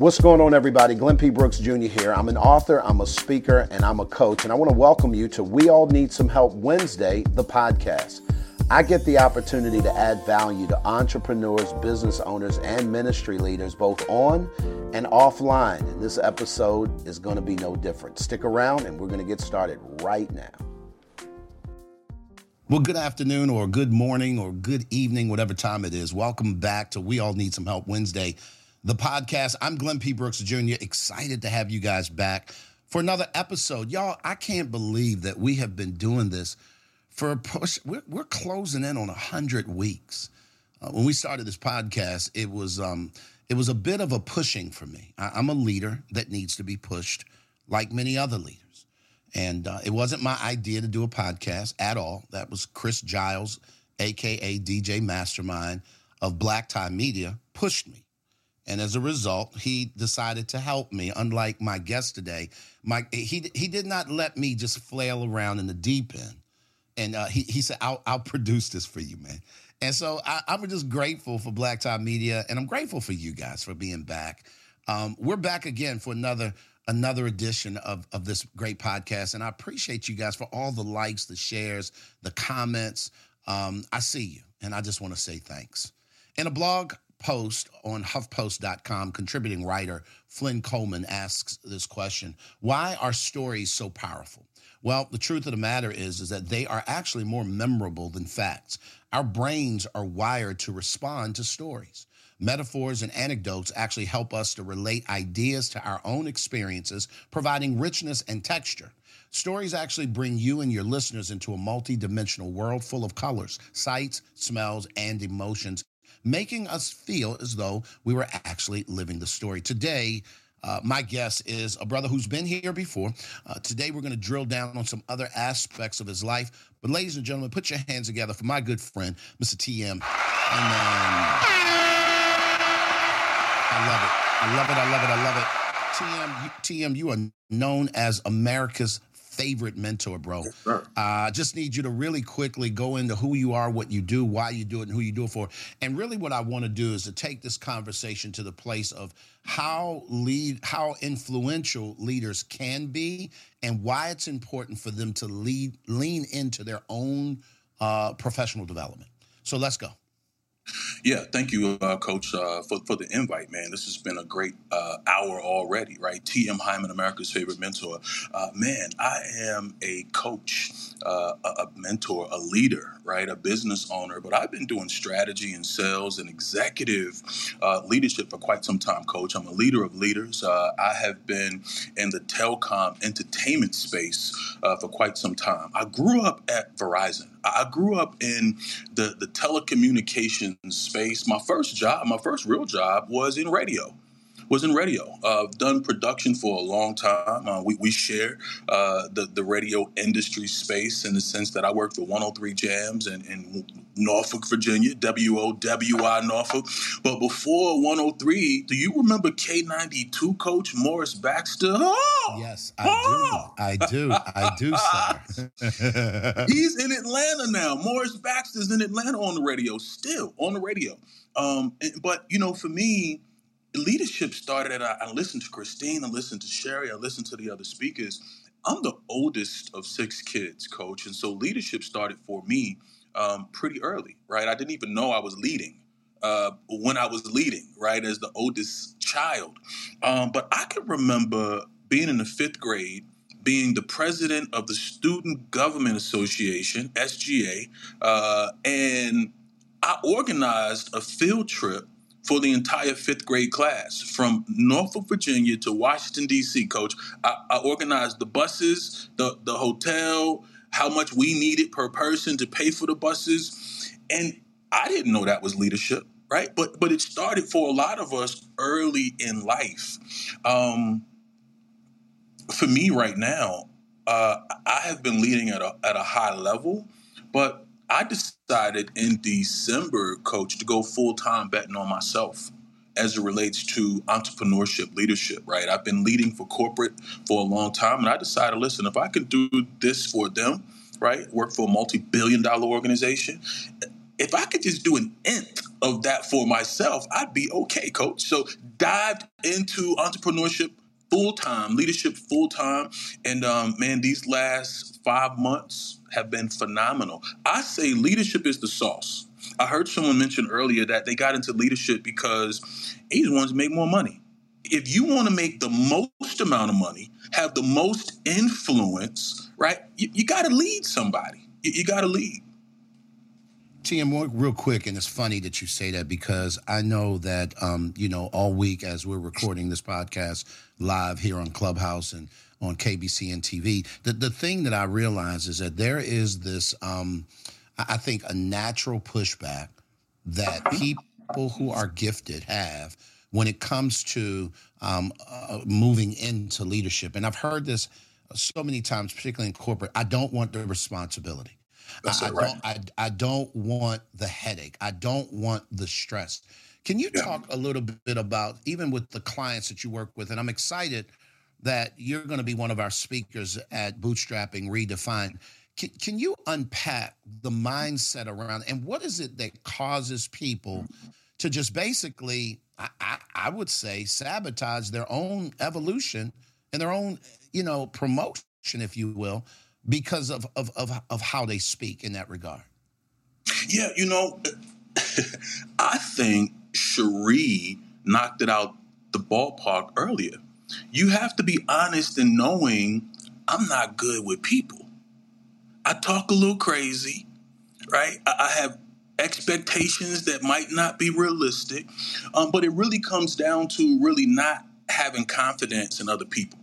What's going on, everybody? Glenn P. Brooks Jr. here. I'm an author, I'm a speaker, and I'm a coach, and I want to welcome you to We All Need Some Help Wednesday, the podcast. I get the opportunity to add value to entrepreneurs, business owners, and ministry leaders, both on and offline. And this episode is going to be no different. Stick around, and we're going to get started right now. Well, good afternoon, or good morning, or good evening, whatever time it is. Welcome back to We All Need Some Help Wednesday the podcast. I'm Glenn P. Brooks Jr., excited to have you guys back for another episode. Y'all, I can't believe that we have been doing this for a push. We're, we're closing in on 100 weeks. Uh, when we started this podcast, it was, um, it was a bit of a pushing for me. I, am a leader that needs to be pushed like many other leaders. And uh, it wasn't my idea to do a podcast at all. That was Chris Giles, AKA DJ Mastermind of Black Tie Media, pushed me and as a result, he decided to help me. Unlike my guest today, my he he did not let me just flail around in the deep end. And uh, he he said, "I'll I'll produce this for you, man." And so I, am just grateful for Black Tie Media, and I'm grateful for you guys for being back. Um, we're back again for another another edition of of this great podcast, and I appreciate you guys for all the likes, the shares, the comments. Um, I see you, and I just want to say thanks. In a blog post on HuffPost.com, contributing writer Flynn Coleman asks this question Why are stories so powerful? Well, the truth of the matter is, is that they are actually more memorable than facts. Our brains are wired to respond to stories. Metaphors and anecdotes actually help us to relate ideas to our own experiences, providing richness and texture. Stories actually bring you and your listeners into a multi-dimensional world full of colors, sights, smells, and emotions making us feel as though we were actually living the story. Today, uh, my guest is a brother who's been here before. Uh, today, we're going to drill down on some other aspects of his life. But, ladies and gentlemen, put your hands together for my good friend, Mr. TM. And I love it. I love it. I love it. I love it. TM, TM, you are known as America's favorite mentor, bro. I uh, just need you to really quickly go into who you are, what you do, why you do it, and who you do it for. And really, what I want to do is to take this conversation to the place of how lead, how influential leaders can be, and why it's important for them to lead, lean into their own uh, professional development. So let's go. Yeah, thank you, uh, Coach, uh, for, for the invite, man. This has been a great uh, hour already, right? T.M. Hyman, America's favorite mentor. Uh, man, I am a coach, uh, a, a, mentor, a leader, right? A business owner, but I've been doing strategy and sales and executive uh, leadership for quite some time, Coach. I'm a leader of leaders. I have been in the telecom entertainment space for quite some time. I grew up at Verizon. I grew up in the, the telecommunications space. My first job, my first real job was in radio was in radio. Uh, done production for a long time. Uh, we, we share uh, the, the radio industry space in the sense that I work for 103 JAMZ in, in Norfolk, Virginia, WOWI Norfolk. But before 103, do you remember K92 coach Morris Baxter? Oh, yes, I oh. do. I do. I do, sir. He's in Atlanta now. Morris Baxter's in Atlanta on the radio, still on the radio. Um, but, you know, for me, leadership started at I listened to Christine, I listened to Sherry, I listened to the other speakers. I'm the oldest of six kids, coach. And so leadership started for me um, pretty early, right? I didn't even know I was leading uh, when I was leading, right, as the oldest child. Um, but I can remember being in the fifth grade, being the president of the Student Government Association, SGA, uh, and I organized a field trip for the entire fifth grade class from Norfolk, Virginia to Washington, D.C. Coach, I, I organized the buses, the, the hotel, how much we needed per person to pay for the buses. And I didn't know that was leadership, right? But but it started for a lot of us early in life. Um, for me right now, uh, I have been leading at a, at a high level, but I decided in December, coach, to go full time betting on myself as it relates to entrepreneurship leadership, right? I've been leading for corporate for a long time, and I decided, listen, if I can do this for them, right, work for a multi billion dollar organization, if I could just do an nth of that for myself, I'd be okay, coach. So dived into entrepreneurship full time, leadership full time. And um, man, these last five months have been phenomenal. I say leadership is the sauce. I heard someone mention earlier that they got into leadership because they just wanted to make more money. If you want to make the most amount of money, have the most influence, right? You, you got to lead somebody. You, you got to lead. TM, real quick, and it's funny that you say that because I know that, um, you know, all week as we're recording this podcast live here on Clubhouse and on KBC and TV, the, the thing that I realize is that there is this, um, I think, a natural pushback that people who are gifted have when it comes to um, uh, moving into leadership. And I've heard this so many times, particularly in corporate. I don't want the responsibility. I, I, don't. I, I don't want the headache. I don't want the stress. Can you yeah. talk a little bit about even with the clients that you work with? And I'm excited that you're going to be one of our speakers at Bootstrapping Redefined. Can, can you unpack the mindset around and what is it that causes people to just basically, I, I, I would say, sabotage their own evolution and their own, you know, promotion, if you will, because of, of, of, of how they speak in that regard? Yeah, you know, I think Cherie knocked it out the ballpark earlier. You have to be honest in knowing I'm not good with people. I talk a little crazy, right? I have expectations that might not be realistic, um, but it really comes down to really not having confidence in other people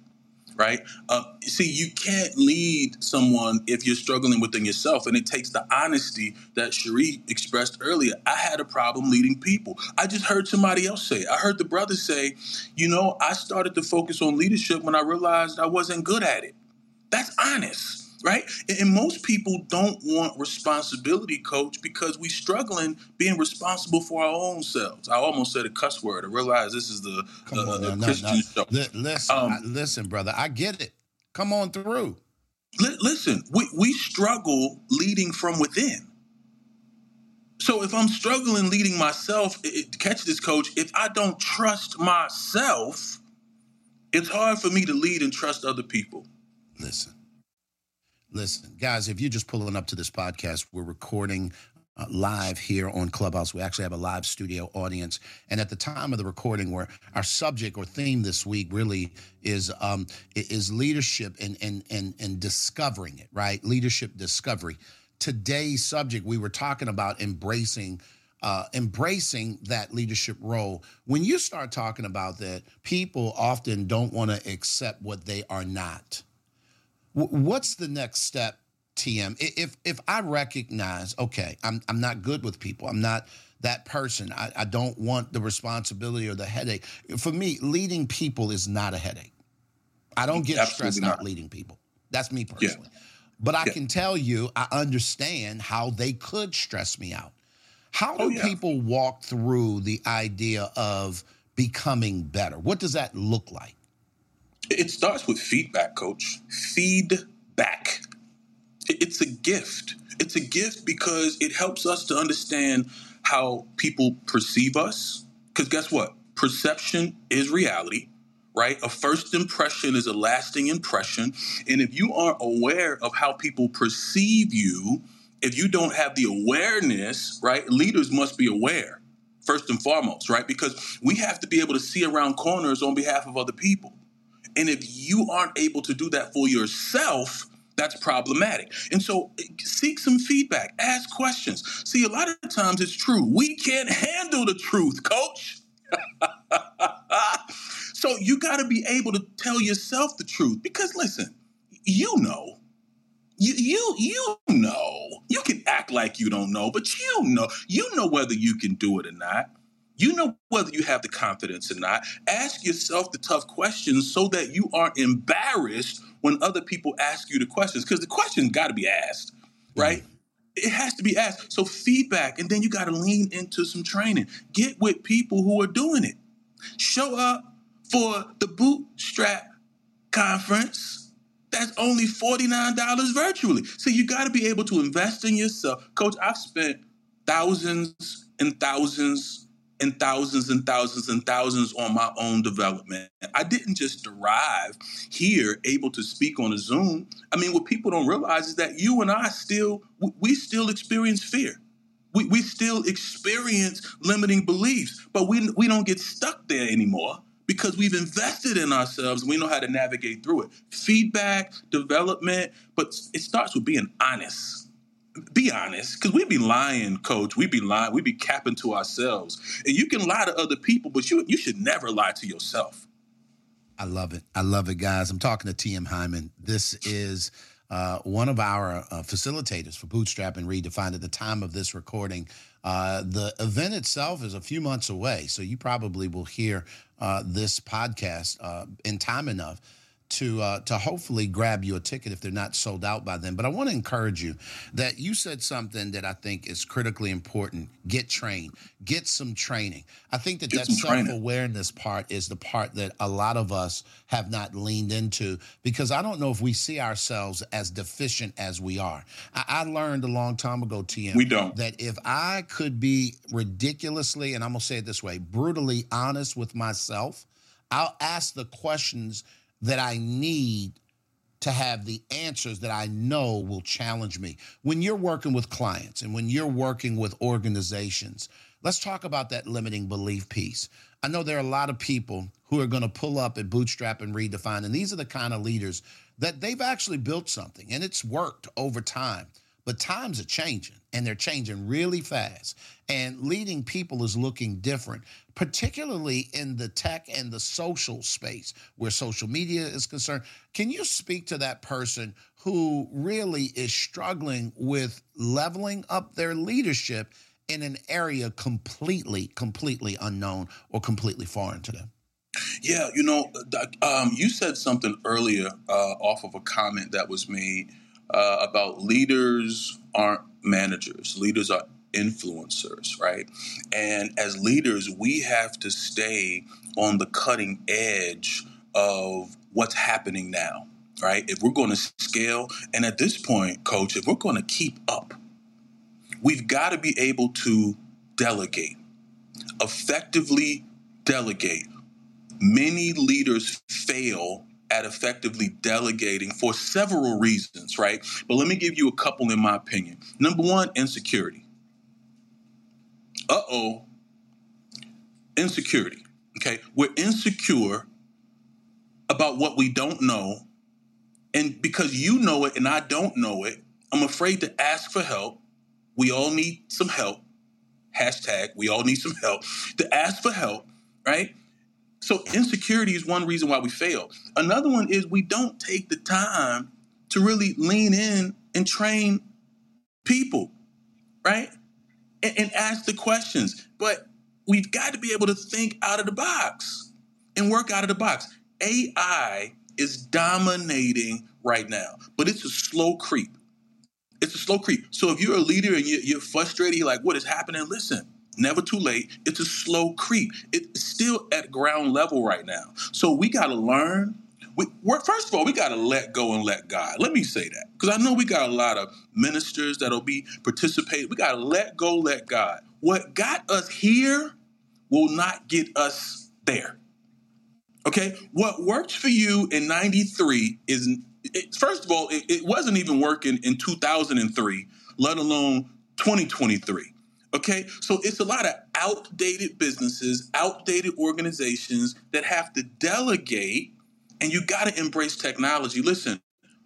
right? Uh, see, you can't lead someone if you're struggling within yourself, and it takes the honesty that Cherie expressed earlier. I had a problem leading people. I just heard somebody else say. I heard the brother say, you know, I started to focus on leadership when I realized I wasn't good at it. That's honest right? And most people don't want responsibility, coach, because we struggling being responsible for our own selves. I almost said a cuss word. I realize this is the uh, on, now, Christian show. listen, um, I, listen, brother, I get it. Come on through. Li- listen, we, we struggle leading from within. So if I'm struggling leading myself, it, catch this, coach. If I don't trust myself, it's hard for me to lead and trust other people. Listen, Listen, guys, if you're just pulling up to this podcast, we're recording uh, live here on Clubhouse. We actually have a live studio audience. And at the time of the recording, where our subject or theme this week really is um, is leadership and, and and and discovering it, right? Leadership discovery. Today's subject, we were talking about embracing uh, embracing that leadership role. When you start talking about that, people often don't want to accept what they are not what's the next step, TM? If if I recognize, okay, I'm I'm not good with people. I'm not that person. I, I don't want the responsibility or the headache. For me, leading people is not a headache. I don't get Absolutely stressed not. out leading people. That's me personally. Yeah. But I yeah. can tell you, I understand how they could stress me out. How oh, do oh, yeah. people walk through the idea of becoming better? What does that look like? It starts with feedback, coach. Feedback. It's a gift. It's a gift because it helps us to understand how people perceive us. Because guess what? Perception is reality, right? A first impression is a lasting impression. And if you aren't aware of how people perceive you, if you don't have the awareness, right? Leaders must be aware first and foremost, right? Because we have to be able to see around corners on behalf of other people. And if you aren't able to do that for yourself, that's problematic. And so eh, seek some feedback, ask questions. See, a lot of times it's true. We can't handle the truth, coach. so you got to be able to tell yourself the truth because listen, you know. You you you know. You can act like you don't know, but you know. You know whether you can do it or not. You know whether you have the confidence or not. Ask yourself the tough questions so that you aren't embarrassed when other people ask you the questions, because the questions got to be asked, right? Mm-hmm. It has to be asked. So feedback, and then you got to lean into some training. Get with people who are doing it. Show up for the Bootstrap conference. That's only $49 virtually. So you got to be able to invest in yourself. Coach, I've spent thousands and thousands and thousands and thousands and thousands on my own development. I didn't just arrive here able to speak on a Zoom. I mean, what people don't realize is that you and I still, we still experience fear. We, we still experience limiting beliefs, but we, we don't get stuck there anymore because we've invested in ourselves and we know how to navigate through it. Feedback, development, but it starts with being honest be honest, because we'd be lying, coach. We'd be lying. We'd be capping to ourselves. And you can lie to other people, but you you should never lie to yourself. I love it. I love it, guys. I'm talking to TM Hyman. This is uh, one of our uh, facilitators for Bootstrapping Redefined at the time of this recording. Uh, the event itself is a few months away, so you probably will hear uh, this podcast uh, in time enough to uh, to hopefully grab you a ticket if they're not sold out by then. But I want to encourage you that you said something that I think is critically important. Get trained. Get some training. I think that Get that self awareness part is the part that a lot of us have not leaned into because I don't know if we see ourselves as deficient as we are. I, I learned a long time ago, TM, we don't that if I could be ridiculously and I'm gonna say it this way, brutally honest with myself. I'll ask the questions that I need to have the answers that I know will challenge me. When you're working with clients and when you're working with organizations, let's talk about that limiting belief piece. I know there are a lot of people who are going to pull up at Bootstrapping Redefine, and these are the kind of leaders that they've actually built something and it's worked over time. But times are changing and they're changing really fast. And leading people is looking different, particularly in the tech and the social space where social media is concerned. Can you speak to that person who really is struggling with leveling up their leadership in an area completely, completely unknown or completely foreign to them? Yeah, you know, um, you said something earlier uh, off of a comment that was made uh, about leaders aren't managers, leaders are influencers, right? And as leaders, we have to stay on the cutting edge of what's happening now, right? If we're going to scale, and at this point, coach, if we're going to keep up, we've got to be able to delegate, effectively delegate. Many leaders fail at effectively delegating for several reasons, right? But let me give you a couple in my opinion. Number one, insecurity. Uh oh, insecurity. Okay, we're insecure about what we don't know. And because you know it and I don't know it, I'm afraid to ask for help. We all need some help. Hashtag, we all need some help. To ask for help, right? So insecurity is one reason why we fail. Another one is we don't take the time to really lean in and train people, right? And, and ask the questions. But we've got to be able to think out of the box and work out of the box. AI is dominating right now, but it's a slow creep. It's a slow creep. So if you're a leader and you're, frustrated, you're like, what is happening? Listen, never too late. It's a slow creep. It's still at ground level right now. So we got to learn. We, first of all, we got to let go and let God. Let me say that because I know we got a lot of ministers that'll be participating. We got to let go, let God. What got us here will not get us there. Okay, what worked for you in '93 is, it, first of all, it, it wasn't even working in 2003, let alone 2023. Okay, so it's a lot of outdated businesses, outdated organizations that have to delegate, and you got to embrace technology. Listen,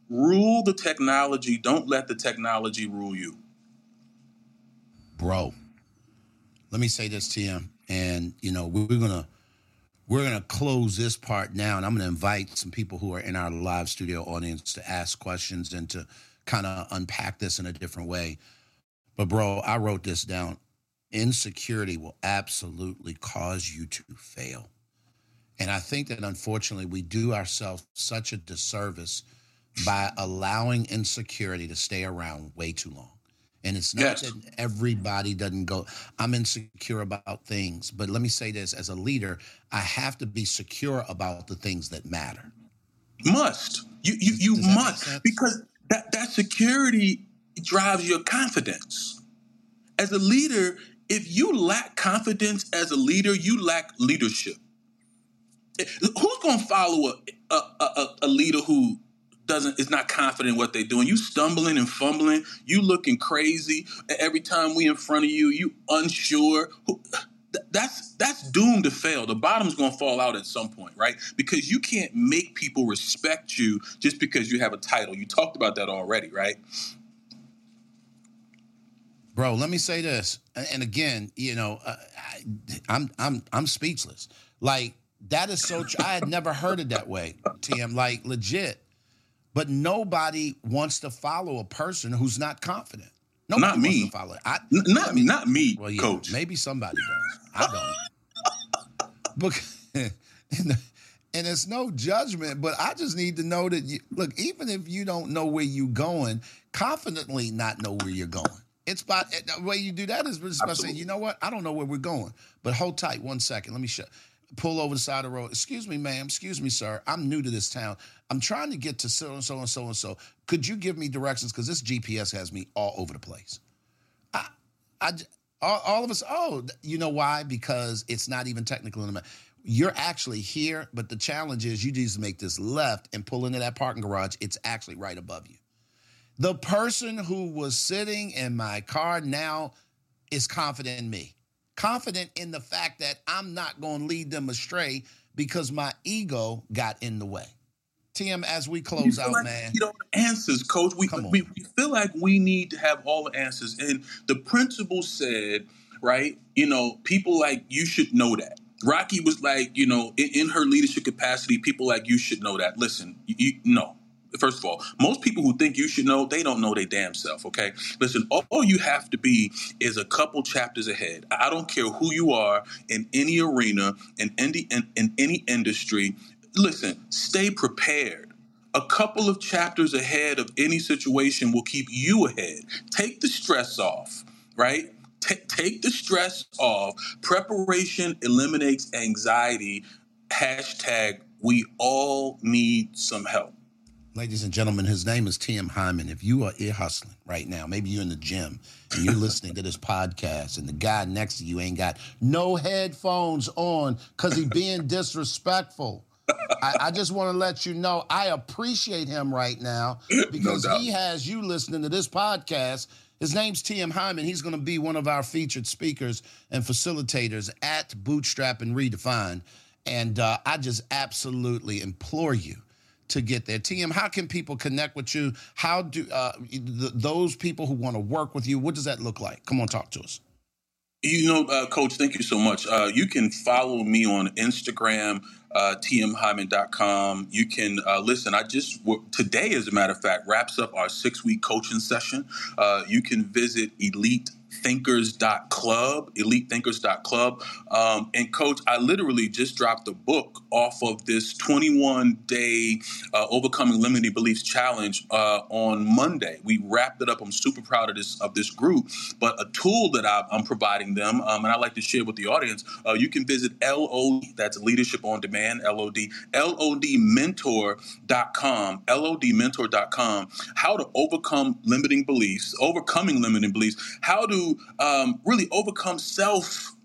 rule the technology, don't let the technology rule you. Bro, let me say this to you, and you know, we're gonna we're gonna close this part now, and I'm gonna invite some people who are in our live studio audience to ask questions and to kind of unpack this in a different way. But, bro, I wrote this down. Insecurity will absolutely cause you to fail. And I think that unfortunately, we do ourselves such a disservice by allowing insecurity to stay around way too long. And it's not yes. that everybody doesn't go, I'm insecure about things. But let me say this as a leader, I have to be secure about the things that matter. Must. You you you must because that, that security drives your confidence. as a leader, if you lack confidence as a leader, you lack leadership. Who's going to follow a, a, a, a leader who doesn't is not confident in what they're doing. You stumbling and fumbling. You looking crazy every time we in front of you. You unsure. That's that's doomed to fail. The bottom's going to fall out at some point, right? Because you can't make people respect you just because you have a title. You talked about that already, right? Bro, let me say this, and again, you know, uh, I, I'm I'm I'm speechless. Like that is so. Tr- I had never heard it that way, Tim. Like legit. But nobody wants to follow a person who's not confident. Nobody not me. to follow. I, N- not I mean, not me, well, yeah, coach. Maybe somebody does. I don't. because, and, and it's no judgment, but I just need to know that you look. Even if you don't know where you're going, confidently not know where you're going. It's by eh, the way you do that is just by saying, you know what, I don't know where we're going, but hold tight one second. Let me show pull over the side of the road. Excuse me, ma'am. Excuse me, sir. I'm new to this town. I'm trying to get to so and so and so and so. Could you give me directions? Because this GPS has me all over the place. I, I, all, all, of us. Oh, you know why? Because it's not even technical in the map. You're actually here, but the challenge is you need to make this left and pull into that parking garage. It's actually right above you. The person who was sitting in my car now is confident in me confident in the fact that I'm not going to lead them astray because my ego got in the way. Tim, as we close out, like, man. You know, answers, coach. We, we, we feel like we need to have all the answers. And the principal said, right, you know, people like you should know that. Rocky was like, you know, in, in her leadership capacity, people like you should know that. Listen, you, you no, first of all, most people who think you should know, they don't know their damn self, okay? Listen, all, you have to be is a couple chapters ahead. I don't care who you are in any arena, in any, in, in any industry. Listen, stay prepared. A couple of chapters ahead of any situation will keep you ahead. Take the stress off, right? T- take the stress off. Preparation eliminates anxiety. Hashtag we all need some help. Ladies and gentlemen, his name is Tim Hyman. If you are ear hustling right now, maybe you're in the gym and you're listening to this podcast, and the guy next to you ain't got no headphones on because he being disrespectful. I, I, just want to let you know I appreciate him right now because no he has you listening to this podcast. His name's Tim Hyman. He's going to be one of our featured speakers and facilitators at Bootstrapping Redefine. And uh, I just absolutely implore you to get there. TM, how can people connect with you? How do uh, th- those people who want to work with you, what does that look like? Come on, talk to us. You know, uh, Coach, thank you so much. Uh, you can follow me on Instagram, uh, tmhyman.com. You can uh, listen. I just, today, as a matter of fact, wraps up our six week coaching session. Uh, you can visit Elite thinkers.club, elitethinkers.club. Um, and coach, I literally just dropped a book off of this 21 day uh, overcoming limiting beliefs challenge uh, on Monday. We wrapped it up. I'm super proud of this of this group. But a tool that I, am providing them, um, and I like to share with the audience, uh, you can visit LOD, that's Leadership on Demand, LOD, LODmentor.com, LODmentor.com, how to overcome limiting beliefs, overcoming limiting beliefs, how to um, really overcome self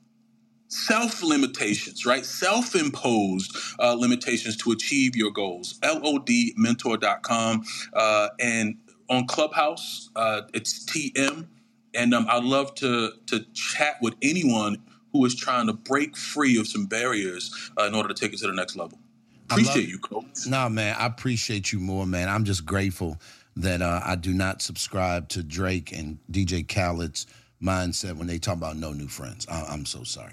self limitations, right? Self imposed uh, limitations to achieve your goals. LODmentor.com. Uh, and on Clubhouse, uh, it's TM. And um, I'd love to, to chat with anyone who is trying to break free of some barriers uh, in order to take it to the next level. Appreciate love, you, coach. Nah, man, I appreciate you more, man. I'm just grateful that uh, I do not subscribe to Drake and DJ Khaled's mindset when they talk about no new friends. I, am so sorry.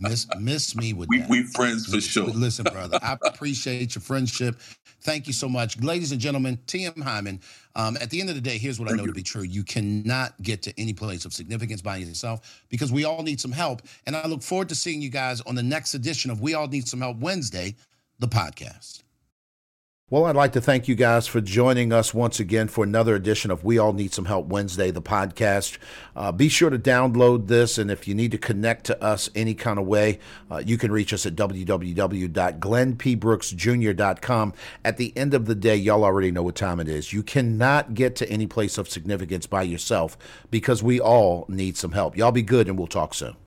Miss miss me with we, that. We friends for sure. Listen, brother, I appreciate your friendship. Thank you so much, ladies and gentlemen. Tim Hyman. Um, at the end of the day, here's what Thank I know you. to be true: you cannot get to any place of significance by yourself because we all need some help. And I look forward to seeing you guys on the next edition of We All Need Some Help Wednesday, the podcast. Well, I'd like to thank you guys for joining us once again for another edition of We All Need Some Help Wednesday, the podcast. Uh, be sure to download this, and if you need to connect to us any kind of way, uh, you can reach us at www.glennpbrooksjr.com. At the end of the day, y'all already know what time it is. You cannot get to any place of significance by yourself because we all need some help. Y'all be good, and we'll talk soon.